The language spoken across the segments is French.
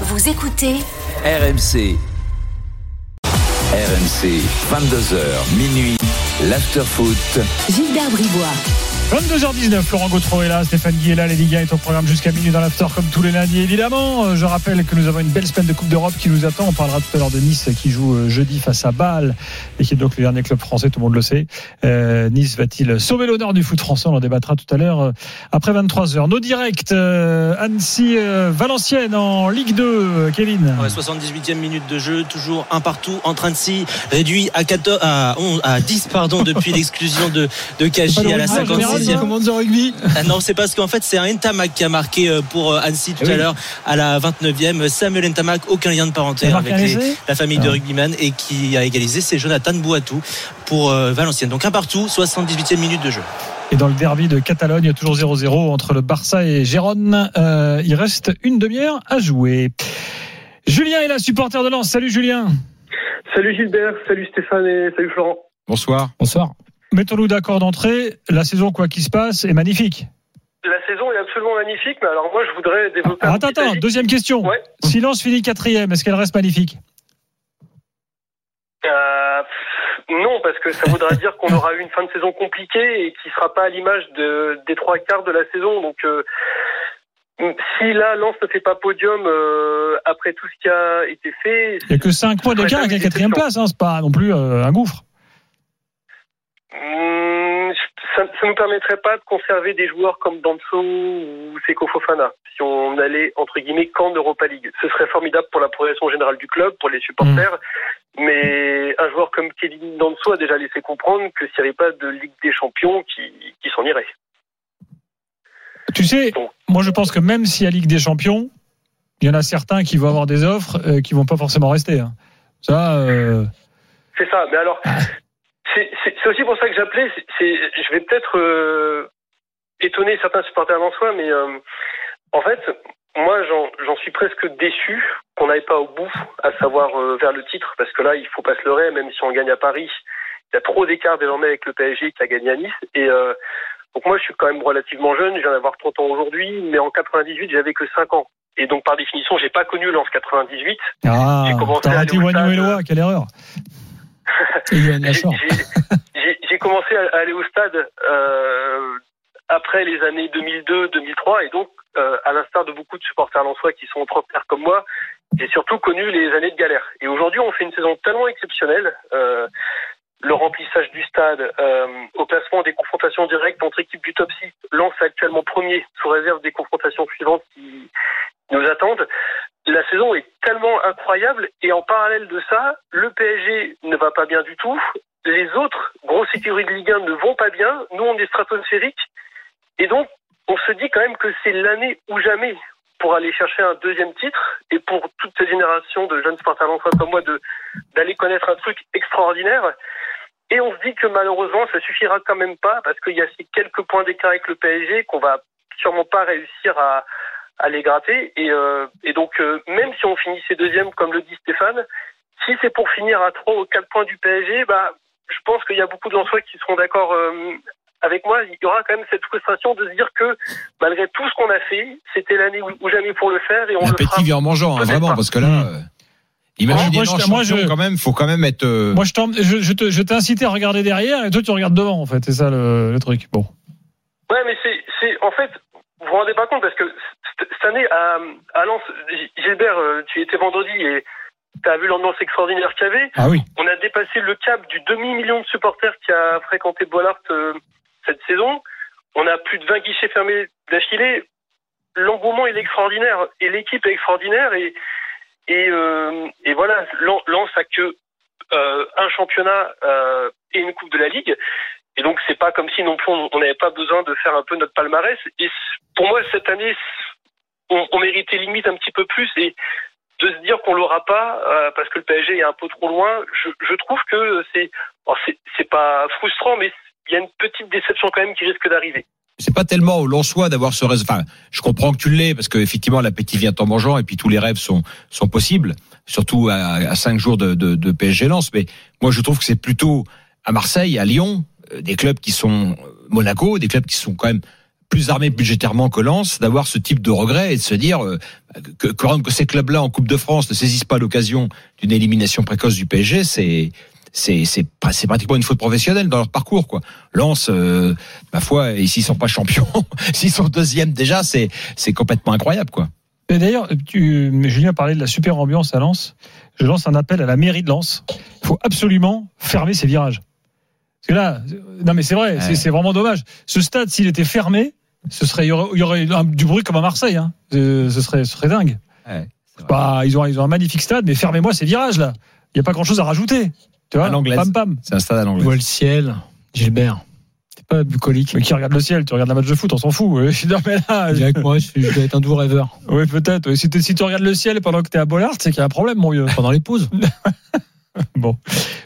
Vous écoutez RMC. RMC, 22h, minuit, l'afterfoot. Gilbert Bribois. 22h19, Laurent Gautreau est là, Stéphane Guy est là, les Ligue 1 est au programme jusqu'à minuit dans l'after comme tous les lundis évidemment. Euh, Je rappelle que nous avons une belle semaine de Coupe d'Europe qui nous attend. On parlera tout à l'heure de Nice qui joue euh, jeudi face à Bâle et qui est donc le dernier club français, tout le monde le sait. Euh, nice va-t-il sauver l'honneur du foot français? On en débattra tout à l'heure euh, après 23h. Nos directs, euh, Annecy, euh, Valenciennes en Ligue 2, euh, Kevin. Ouais, 78e minute de jeu, toujours un partout entre Annecy, réduit à 14, à 11, à 10 pardon depuis l'exclusion de de Kaji à la 56e. Comment dire rugby Ah non, c'est parce qu'en fait c'est un Ntamak qui a marqué euh, pour euh, Annecy tout Eh à l'heure à la 29e. Samuel Ntamak, aucun lien de parenté avec les- la famille de Ah. rugbyman et qui a égalisé, c'est Jonathan Bouatou pour euh, Valenciennes. Donc un partout, 78e minute de jeu. Et dans le derby de Catalogne, toujours 0-0 entre le Barça et Gérone. Euh, il reste une demi-heure à jouer. Julien est là, supporter de Lens. Salut Julien. Salut Gilbert, salut Stéphane et salut Florent. Bonsoir. Bonsoir. Mettons-nous d'accord d'entrée. La saison, quoi qu'il se passe, est magnifique. La saison est absolument magnifique, mais alors moi je voudrais développer un attends, attends, deuxième question. Ouais. Si Lens finit quatrième, est-ce qu'elle reste magnifique? Euh, non, parce que ça voudra dire qu'on aura eu une fin de saison compliquée et qui sera pas à l'image de, des trois quarts de la saison. Donc euh, si là Lens ne fait pas podium euh, après tout ce qui a été fait, Il n'y a que 5 points d'écart avec la quatrième place. Hein, c'est pas non plus un gouffre. Hum, ça, ça nous permettrait pas de conserver des joueurs comme Danso ou Seko Fofana si on allait entre guillemets qu'en Europa League. Ce serait formidable pour la progression générale du club, pour les supporters. Mais un joueur comme Kevin Danso a déjà laissé comprendre que s'il n'y avait pas de Ligue des Champions, qui, qui s'en irait. Tu sais, moi je pense que même s'il y a Ligue des Champions, il y en a certains qui vont avoir des offres euh, qui vont pas forcément rester. hein. Ça, euh, C'est ça. Mais alors, c'est aussi pour ça que j'appelais. Je vais peut-être euh, étonner certains supporters soi, mais euh, en fait, moi, j'en j'en suis presque déçu qu'on n'aille pas au bout, à savoir euh, vers le titre, parce que là, il faut pas se leurrer, même si on gagne à Paris, il y a trop d'écart désormais avec le PSG qui a gagné à Nice. Et euh, donc moi, je suis quand même relativement jeune, je viens d'avoir 30 ans aujourd'hui, mais en 98, j'avais que 5 ans. Et donc, par définition, j'ai pas connu l'Anse 98. ah, J'ai commencé à aller au stade. Loa, quelle erreur. J'ai- commencé à aller au stade euh, après les années 2002-2003 et donc, euh, à l'instar de beaucoup de supporters lensois qui sont trentenaires comme moi, j'ai surtout connu les années de galère. Et aujourd'hui, on fait une saison tellement exceptionnelle. euh, le remplissage du stade, euh, au classement des confrontations directes entre équipes du top 6, lance actuellement premier sous réserve des confrontations suivantes qui nous attendent. La saison est tellement incroyable et en parallèle de ça, le PSG ne va pas bien du tout. Les autres grosses écuries de Ligue 1 ne vont pas bien. Nous, on est stratosphériques. Et donc, on se dit quand même que c'est l'année ou jamais pour aller chercher un deuxième titre et pour toute cette génération de jeunes sportifs lensois comme moi d'aller connaître un truc extraordinaire. Et on se dit que malheureusement, ça suffira quand même pas parce qu'il y a ces quelques points d'écart avec le PSG qu'on va sûrement pas réussir à, à les gratter. Et, euh, et donc, euh, même si on finissait deuxième, comme le dit Stéphane, si c'est pour finir à 3 ou 4 points du PSG, bah, je pense qu'il y a beaucoup de qui seront d'accord euh, avec moi. Il y aura quand même cette frustration de se dire que malgré tout ce qu'on a fait, c'était l'année ou, jamais pour le faire et on le fera. L'appétit vient en mangeant, hein, vraiment, pas. parce que là, Mmh. euh, imaginez Moi, moi, je- quand même, faut quand même être. euh, Moi, je t'en- je, je te- je t'ai incité à regarder derrière et toi, tu regardes devant, en fait. C'est ça le, le truc. Bon. Ouais, mais c'est, c'est, en fait, vous vous rendez pas compte parce que cette année à, à Lens, Gilbert, euh, tu étais vendredi et tu as vu l'ambiance extraordinaire qu'il y avait. Ah oui. On a dépassé le cap du demi-million de supporters qui a fréquenté Bollard euh, cette saison. On a plus de 20 guichets fermés d'affilée. L'engouement est extraordinaire et l'équipe est extraordinaire et et, euh, et voilà, Lens a que euh, un championnat euh, et une coupe de la ligue. Et donc c'est pas comme si non plus on n'avait pas besoin de faire un peu notre palmarès. Et pour moi cette année, on, méritait limite un petit peu plus et de se dire qu'on l'aura pas euh, parce que le PSG est un peu trop loin. Je, je trouve que c'est c'est pas frustrant, mais y a une petite déception quand même qui risque d'arriver. c'est pas tellement au Lensois d'avoir ce rêve. Enfin, je comprends que tu l'aies parce qu'effectivement l'appétit vient en mangeant et puis tous les rêves sont sont possibles, surtout à, à cinq jours de, PSG Lens. Mais moi, je trouve que c'est plutôt à Marseille, à Lyon, euh, des clubs qui sont euh, Monaco, des clubs qui sont quand même plus armé budgétairement que Lens d'avoir ce type de regret et de se dire euh, que, que, que ces clubs-là en Coupe de France ne saisissent pas l'occasion d'une élimination précoce du PSG, c'est c'est c'est c'est pratiquement une faute professionnelle dans leur parcours quoi. Lens, euh, ma foi, et s'ils sont pas champions, s'ils sont deuxième déjà, c'est c'est complètement incroyable quoi. D'ailleurs, Julien parlait de la super ambiance à Lens. Je lance un appel à la mairie de Lens. Il faut absolument fermer ces virages. Parce que là, non mais c'est vrai, Ouais. c'est vraiment dommage. Ce stade, s'il était fermé, ce serait, il y aurait, il y aurait du bruit comme à Marseille. Hein. Euh, Ce serait, ce serait dingue. Ouais, Bah, ils ont, ils ont un magnifique stade, mais fermez-moi ces virages là. Il n'y a pas grand chose à rajouter. Tu vois, À l'anglaise. pam pam. C'est un stade à Tu l'anglais. vois le ciel, Gilbert. T'es pas bucolique. Mais qui regarde le ciel, tu regardes un match de foot, on s'en fout. Je suis non, mais là, Viens avec moi, je, je dois être un doux rêveur. oui, peut-être. Si, tu- si tu regardes le ciel pendant que tu es à Bollard, c'est qu'il y a un problème, mon vieux. Pendant les pauses. Bon.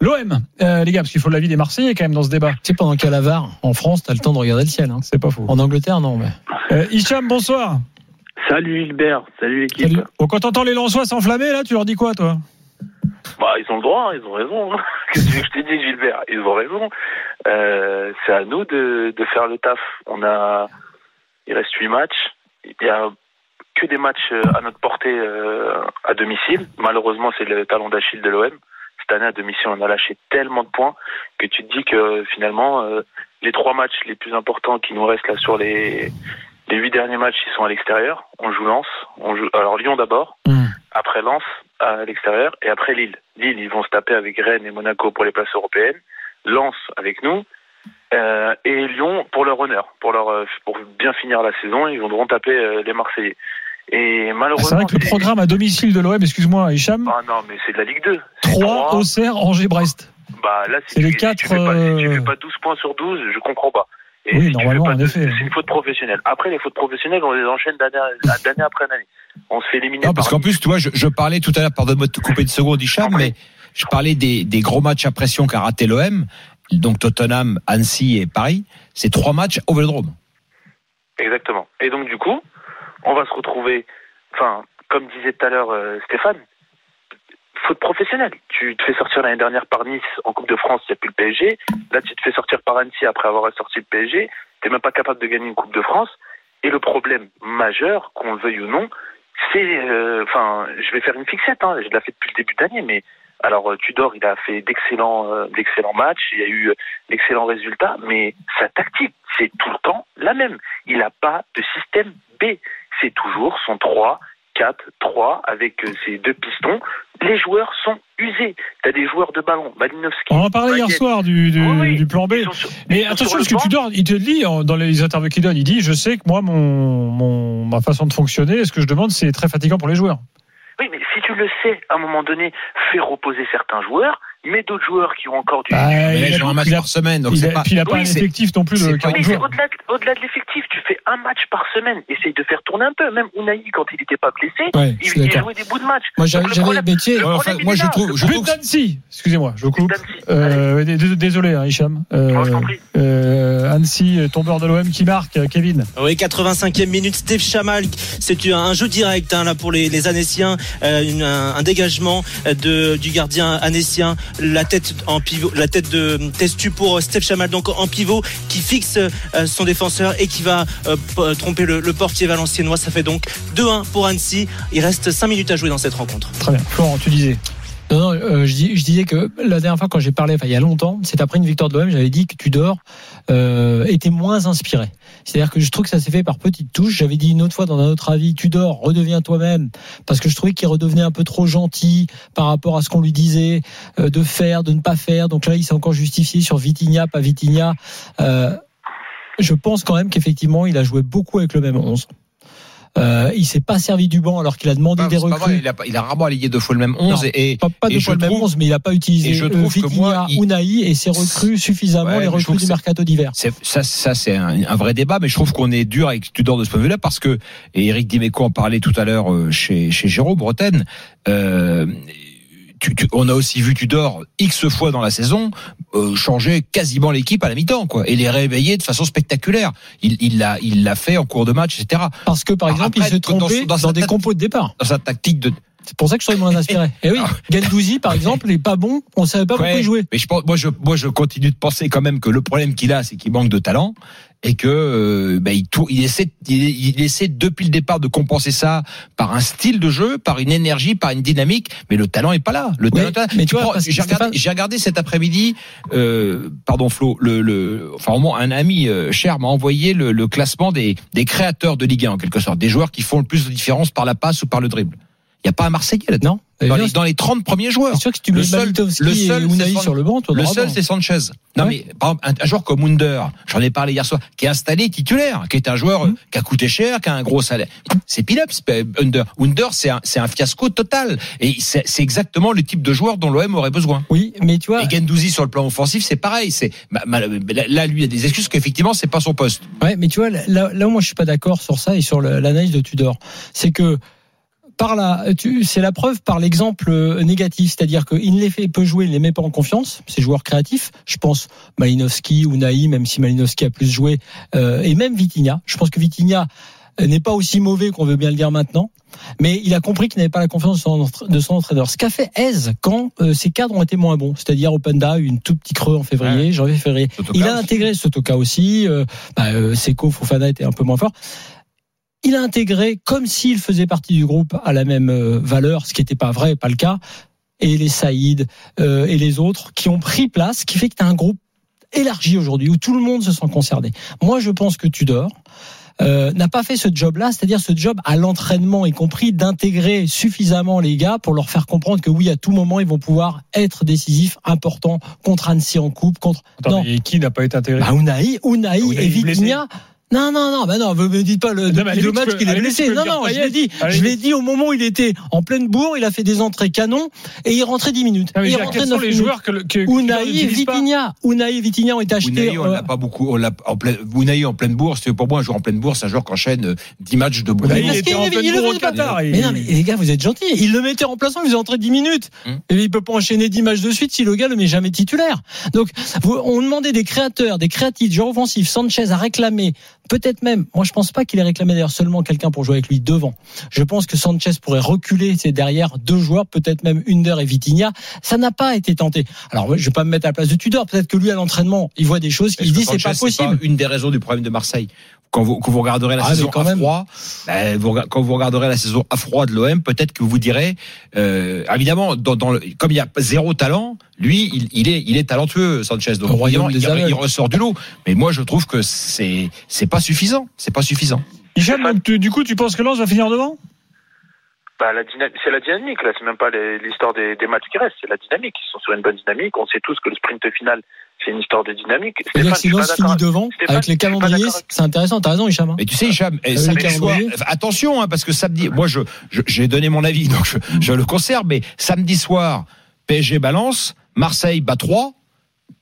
L'OM, euh, les gars, parce qu'il faut l'avis des Marseillais quand même dans ce débat. Tu sais, pendant qu'il y a la VAR, en France, t'as le temps de regarder le ciel. Hein. C'est pas faux. En Angleterre, non, mais. Euh, Hicham, bonsoir. Salut Gilbert, salut l'équipe. Salut. Bon, quand t'entends les Lensois s'enflammer, là, tu leur dis quoi, toi? Bah, ils ont le droit, hein, ils ont raison. hein. Qu'est-ce que je t'ai dit Gilbert? Ils ont raison. Euh, c'est à nous de, de faire le taf. On a, il reste huit matchs. Il y a que des matchs euh, à notre portée euh, à domicile. Malheureusement, c'est le talon d'Achille de l'OM. Cette année à domicile, on a lâché tellement de points que tu te dis que finalement, euh, les trois matchs les plus importants qui nous restent là sur les les huit derniers matchs, ils sont à l'extérieur. On joue Lens, on joue alors Lyon d'abord, Hmm. après Lens à l'extérieur et après Lille. Lille, ils vont se taper avec Rennes et Monaco pour les places européennes. Lens avec nous euh, et Lyon pour leur honneur, pour leur euh, pour bien finir la saison, ils devront taper euh, les Marseillais. Et Ah, malheureusement, C'est vrai que le programme à domicile de l'OM, excuse-moi, Hicham, Ah non, mais c'est de la Ligue 2. C'est 3, trois. Auxerre, Angers, Brest. Bah là, si C'est si tu fais pas, si tu euh, fais pas 12 points sur 12, je comprends pas. Et Oui, si normalement, en de- effet. C'est une faute professionnelle. Après, les fautes professionnelles, on les enchaîne d'année, après année. On se fait éliminer Non, parce par qu'en plus, tu vois, je, je parlais tout à l'heure, pardonne-moi de te couper une seconde, Hicham, mais je parlais des, des gros matchs à pression qu'a raté l'OM, donc Tottenham, Annecy et Paris. C'est trois matchs au Vélodrome. Exactement. Et donc, du coup, on va se retrouver, enfin, comme disait tout à l'heure euh, Stéphane, faute professionnelle. Tu te fais sortir l'année dernière par Nice en Coupe de France, il n'y a plus le PSG. Là, tu te fais sortir par Annecy après avoir sorti le PSG. Tu même pas capable de gagner une Coupe de France. Et le problème majeur, qu'on le veuille ou non, c'est, euh, enfin, je vais faire une fixette, hein, je l'ai fait depuis le début d'année, mais alors euh, Tudor, il a fait d'excellents, euh, d'excellents matchs, il y a eu euh, d'excellents résultats, mais sa tactique, c'est tout le temps la même. Il n'a pas de système B. C'est toujours son 3, 4, 3 avec euh, ses deux pistons. Les joueurs sont usés. Tu as des joueurs de ballon, Malinowski. On en parlait hier soir du, du, Oui, oui. du plan B. Sur- Mais attention, parce que tu banc. dors, il te dit en- dans les interviews qu'il donne, il dit, je sais que moi, mon, mon, ma façon de fonctionner, ce que je demande, c'est très fatigant pour les joueurs. Oui, mais si tu le sais, à un moment donné, fais reposer certains joueurs, mets d'autres joueurs qui ont encore du. Mais il a- un match par semaine, donc il c'est a- pas. puis il n'a pas Oui, un effectif non plus de c'est pas- 40 Mais c'est joueurs. au-delà de, au-delà de l'effectif, tu fais un match par semaine. Essaye de faire tourner un peu. Même Unai, quand il n'était pas blessé, Ouais, il, il jouait des bouts de match. Moi, j'avais le métier. enfin, moi, je trouve, je trouve que d'Annecy, excusez-moi, je coupe. Euh, dés- dés- désolé, hein, Hicham. Euh, euh, Annecy, tombeur de l'OM qui marque, euh, Kevin. Oui, 85e minute, Steve Chamal, c'est un jeu direct hein, là pour les, les Annéciens, euh, une- un, un dégagement euh, de, du gardien annécien, la tête en pivot, la tête de Testu pour euh, Steve Chamal donc en pivot qui fixe euh, son défenseur et qui va euh, tromper le, le portier valenciennois. Ça fait donc 2-1 pour Annecy. Il reste 5 minutes à jouer dans cette rencontre. Très bien. Florent, tu disais. Non, non, euh, je, dis- je disais que la dernière fois quand j'ai parlé, enfin il y a longtemps, c'est après une victoire de l'OM, j'avais dit que Tudor euh, était moins inspiré. C'est-à-dire que je trouve que ça s'est fait par petites touches. J'avais dit une autre fois dans un autre avis, Tudor, redeviens toi-même, parce que je trouvais qu'il redevenait un peu trop gentil par rapport à ce qu'on lui disait euh, de faire, de ne pas faire. Donc là, il s'est encore justifié sur Vitinha, pas Vitinha. Euh, je pense quand même qu'effectivement, il a joué beaucoup avec le même 11. Euh, il s'est pas servi du banc alors qu'il a demandé des c'est pas recrues. vrai, il, a, il a rarement aligné deux fois le même 11 Non. et, Pas, pas Et de je fois le même trouve- 11, mais il n'a pas utilisé et je euh, trouve que Vitinha, moi, il- Unai et ses recrues suffisamment Ouais, les recrues que du mercato d'hiver. ça, ça c'est un, un vrai débat, mais je trouve qu'on est dur avec Tudor de ce point de vue-là parce que et Eric Dimeco en parlait tout à l'heure euh, chez chez Jérôme Bretagne. Euh, tu, tu- on a aussi vu Tudor x fois dans la saison euh, changer quasiment l'équipe à la mi-temps, quoi, et les réveiller de façon spectaculaire. Il l'a il l'a fait en cours de match, etc. Parce que par Alors exemple, après, il se dans- trompait dans dans, sa des compos de départ. Dans sa tactique de C'est pour ça que je suis moins inspiré. Et oui, Gendouzi par exemple, n'est pas bon. On savait pas pourquoi Ouais, il jouait. Mais je pense, moi, je, moi, je continue de penser quand même que le problème qu'il a, c'est qu'il manque de talent et que euh, bah, il, il essaie il, il essaie depuis le départ de compenser ça par un style de jeu, par une énergie, par une dynamique, mais le talent est pas là. Le Oui, talent mais tu vois, j'ai regardé, regardé cet après-midi, euh, pardon Flo, le, le enfin au moins un ami euh, cher m'a envoyé le, le classement des des créateurs de Ligue 1 en quelque sorte, des joueurs qui font le plus de différence par la passe ou par le dribble. Il y a pas un Marseillais là-dedans. Dans les, dans les 30 premiers joueurs. C'est sûr que tu Le seul- le seul, San- sur le banc, toi, Le seul, c'est Sanchez. Non, Ouais. mais par exemple, un, un joueur comme Wunder, j'en ai parlé hier soir, qui est installé titulaire, qui est un joueur euh, qui a coûté cher, qui a un gros salaire. C'est Pilops, Wunder. Wunder, c'est un, un fiasco total. Et c'est exactement le type de joueur dont l'OM aurait besoin. Oui, mais tu vois, Et Gendouzi sur le plan offensif, c'est pareil. C'est bah, bah, là, lui, il a des excuses qu'effectivement, c'est pas son poste. Ouais, mais tu vois, là, là où moi je suis pas d'accord sur ça et sur l'analyse de Tudor, c'est que par tu- c'est la preuve par l'exemple euh, négatif, c'est-à-dire qu'il les fait peut jouer, il les met pas en confiance, ces joueurs créatifs. Je pense Malinowski ou Naïm, même si Malinowski a plus joué, euh, et même Vitinha. Je pense que Vitinha euh, n'est pas aussi mauvais qu'on veut bien le dire maintenant. Mais il a compris qu'il n'avait pas la confiance de son, entra- de son entraîneur. Ce qu'a fait Eze quand euh, ses cadres ont été moins bons, c'est-à-dire Openda, une tout petit creux en février, janvier, février. Sotoka Il a intégré Sotoka aussi. Euh, bah, euh, Seko, Fofana était un peu moins fort. Il a intégré comme s'il faisait partie du groupe à la même euh, valeur, ce qui n'était pas vrai, pas le cas. Et les Saïd euh, et les autres qui ont pris place, ce qui fait que tu as un groupe élargi aujourd'hui où tout le monde se sent concerné. Moi, je pense que Tudor euh, n'a pas fait ce job-là, c'est-à-dire ce job à l'entraînement, y compris d'intégrer suffisamment les gars pour leur faire comprendre que oui, à tout moment, ils vont pouvoir être décisifs, importants contre Annecy en coupe, contre Attends, non. mais qui n'a pas été intégré? Bah, Unai, Unai Unai et. Non, non, non, bah non, vous me dites pas le, Non, depuis qu'il est blessé. Non, non, je l'ai dit. Je l'ai dit au moment où il était en pleine bourre, il a fait des entrées canons et il rentrait 10 minutes. Non, il rentrait quels sont 9 les minutes. joueurs que, le- que, Unai et Vitinha. Unai et Vitinha ont été achetés. Unai, on euh, l'a pas beaucoup. On l'a en pleine. Unai en pleine bourse. Pour moi, un joueur en pleine bourse, c'est un joueur qui enchaîne euh, 10 matchs de bourse. Unai, Mais parce il était en le- pleine bourre au faisait pas. Qatar. Mais non, mais les gars, vous êtes gentils. Il le mettait remplaçant, il faisait entrer 10 minutes. Et il peut pas enchaîner 10 matchs de suite si le gars le met jamais titulaire. Donc, on demandait des créateurs, des créatifs, des joueurs offensifs. Sanchez a réclamé, peut-être même, moi je pense pas qu'il ait réclamé d'ailleurs seulement quelqu'un pour jouer avec lui devant. Je pense que Sanchez pourrait reculer, c'est derrière deux joueurs, peut-être même Under et Vitinha. Ça n'a pas été tenté. Alors, je vais pas me mettre à la place de Tudor. Peut-être que lui, à l'entraînement, il voit des choses qu'il dit c'est pas possible. une des raisons du problème de Marseille? Quand vous, quand vous regarderez la Ah, saison quand à même. froid, ben, vous quand vous regarderez la saison à froid de l'OM, peut-être que vous direz, euh, évidemment, dans, dans le, comme il y a zéro talent, lui, il, il est, il est talentueux, Sanchez. Donc, évidemment, il, ressort du lot. Mais moi, je trouve que c'est, c'est pas suffisant. C'est pas suffisant. Hicham, donc, tu- du coup, tu penses que Lens va finir devant? Bah, la c'est la dynamique, là. C'est même pas l'histoire des, des matchs qui restent, c'est la dynamique. Ils sont sur une bonne dynamique. On sait tous que le sprint final, c'est une histoire de dynamique. C'est-à-dire Stéphane, que finit devant, Stéphane, avec les calendriers, c'est intéressant. T'as raison, Hicham. hein. Mais tu sais, Hicham, eh, Euh, attention, hein, parce que samedi, moi, je, j'ai donné mon avis, donc je, je le conserve, mais samedi soir, PSG balance, Marseille bat 3.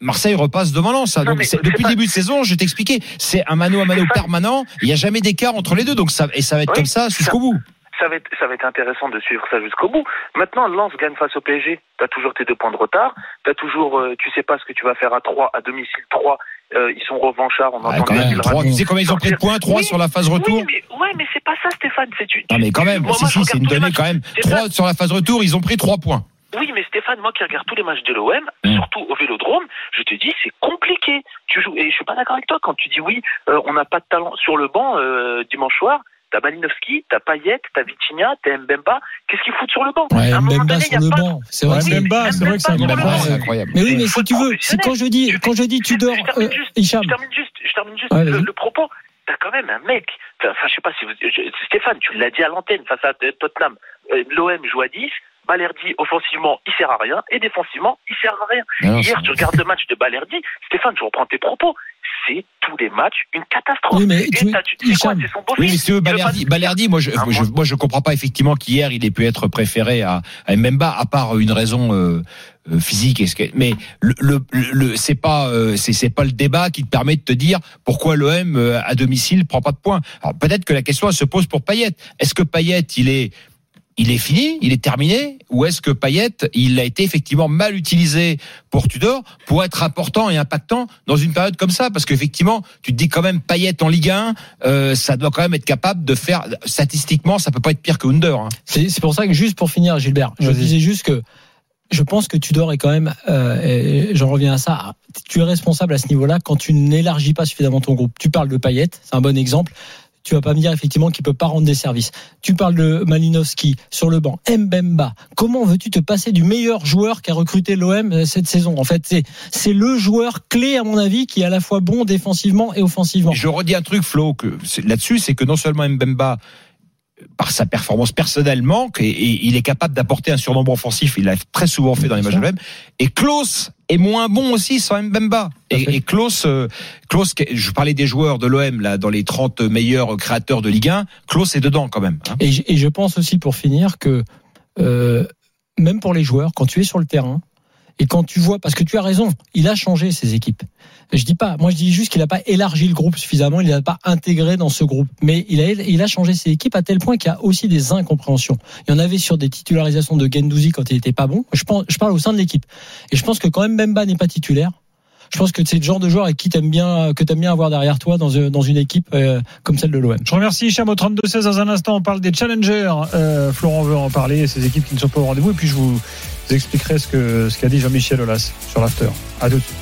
Marseille repasse devant Lens. hein. Donc, depuis le début de saison, je t'ai expliqué, c'est un mano à mano permanent. Il n'y a jamais d'écart entre les deux, donc ça et ça va être Oui, comme ça jusqu'au bout. Ça va être, ça va être intéressant de suivre ça jusqu'au bout. Maintenant, Lens gagne face au PSG. T'as toujours tes deux points de retard. T'as toujours, euh, tu sais pas ce que tu vas faire à 3, à domicile 3. Euh, ils sont revanchards. On Ouais, entend quand même, qu'ils trois, racontent. tu sais combien ils ont pris de points 3 Oui, sur la phase retour Oui, mais, ouais, mais c'est pas ça, Stéphane. C'est tu, Non mais quand même, si si, c'est une donnée quand même. 3 sur la phase retour, ils ont pris 3 points. Oui, mais Stéphane, moi qui regarde tous les matchs de l'OM, Mm. surtout au Vélodrome, je te dis c'est compliqué. Tu joues et je suis pas d'accord avec toi quand tu dis oui, euh, on n'a pas de talent sur le banc euh, dimanche soir. T'as Malinowski, t'as Payet, t'as Vitinha, t'as Mbemba. Qu'est-ce qu'ils foutent sur le banc? Ouais, À un moment Mbemba donné, sur y a le pas- banc. C'est vrai c'est- Mbemba, c'est vrai que c'est incroyable. Mais oui, mais si tu veux, c'est professionnel. quand je dis, quand je dis je- Tudor, je termine euh, juste. Je termine juste, je termine juste Ouais, le, propos. T'as quand même un mec. Enfin, je sais pas si vous, je- Stéphane, tu l'as dit à l'antenne face à Tottenham. Euh, L'OM joue à 10. Balerdi, offensivement, il sert à rien. Et défensivement, il sert à rien. Non, non, Hier, tu regardes le match de Balerdi. Stéphane, je reprends tes propos. C'est tous les matchs une catastrophe. Oui, mais Et tu- t'as- tu sais quoi, c'est son beau Oui, mais si veux, Balerdi, pas- Balerdi, moi, je, Ah, je, moi- je comprends pas effectivement qu'hier il ait pu être préféré à, à Mbemba, à part une raison euh, euh, physique. Est-ce que, mais le, le, le c'est pas, euh, c'est, c'est pas le débat qui te permet de te dire pourquoi l'OM euh, à domicile prend pas de points. Alors peut-être que la question elle se pose pour Payet. Est-ce que Payet, il est il est fini, il est terminé, ou est-ce que Payet, il a été effectivement mal utilisé pour Tudor pour être important et impactant dans une période comme ça? Parce qu'effectivement, tu te dis quand même Payet en Ligue 1, euh, ça doit quand même être capable de faire statistiquement, ça peut pas être pire que Under. hein. C'est c'est pour ça que juste pour finir, Gilbert, je disais juste que je pense que Tudor est quand même, euh, et j'en reviens à ça, tu es responsable à ce niveau-là quand tu n'élargis pas suffisamment ton groupe. Tu parles de Payet, c'est un bon exemple. Tu vas pas me dire effectivement qu'il peut pas rendre des services. Tu parles de Malinowski sur le banc, Mbemba. Comment veux-tu te passer du meilleur joueur qu'a recruté l'OM cette saison? En fait, c'est c'est le joueur clé à mon avis qui est à la fois bon défensivement et offensivement. Je redis un truc, Flo, que là-dessus, c'est que non seulement Mbemba, par sa performance personnelle, manque et, et il est capable d'apporter un surnombre offensif. Il l'a très souvent fait dans les matchs de l'OM. Et Klaus est moins bon aussi sans Mbemba. Et, et Klaus, euh, Klaus, je parlais des joueurs de l'OM là dans les 30 meilleurs créateurs de Ligue 1. Klaus est dedans quand même. hein. Et, je- et je pense aussi pour finir que euh, même pour les joueurs, quand tu es sur le terrain et quand tu vois, parce que tu as raison, il a changé ses équipes. Je dis pas, moi je dis juste qu'il n'a pas élargi le groupe suffisamment, il n'a pas intégré dans ce groupe, mais il a il a changé ses équipes à tel point qu'il y a aussi des incompréhensions. Il y en avait sur des titularisations de Gendouzi quand il était pas bon. Je pense, je parle au sein de l'équipe, et je pense que quand même Bemba n'est pas titulaire. Je pense que c'est le genre de joueur avec qui t'aimes bien, que t'aimes bien avoir derrière toi dans, une- dans une équipe euh, comme celle de l'OM. Je remercie Hicham au 32-16 dans un instant. On parle des challengers. Euh, Florent veut en parler, ces équipes qui ne sont pas au rendez-vous. Et puis je vous expliquerai ce que ce qu'a dit Jean-Michel Aulas sur l'after. À tout de suite.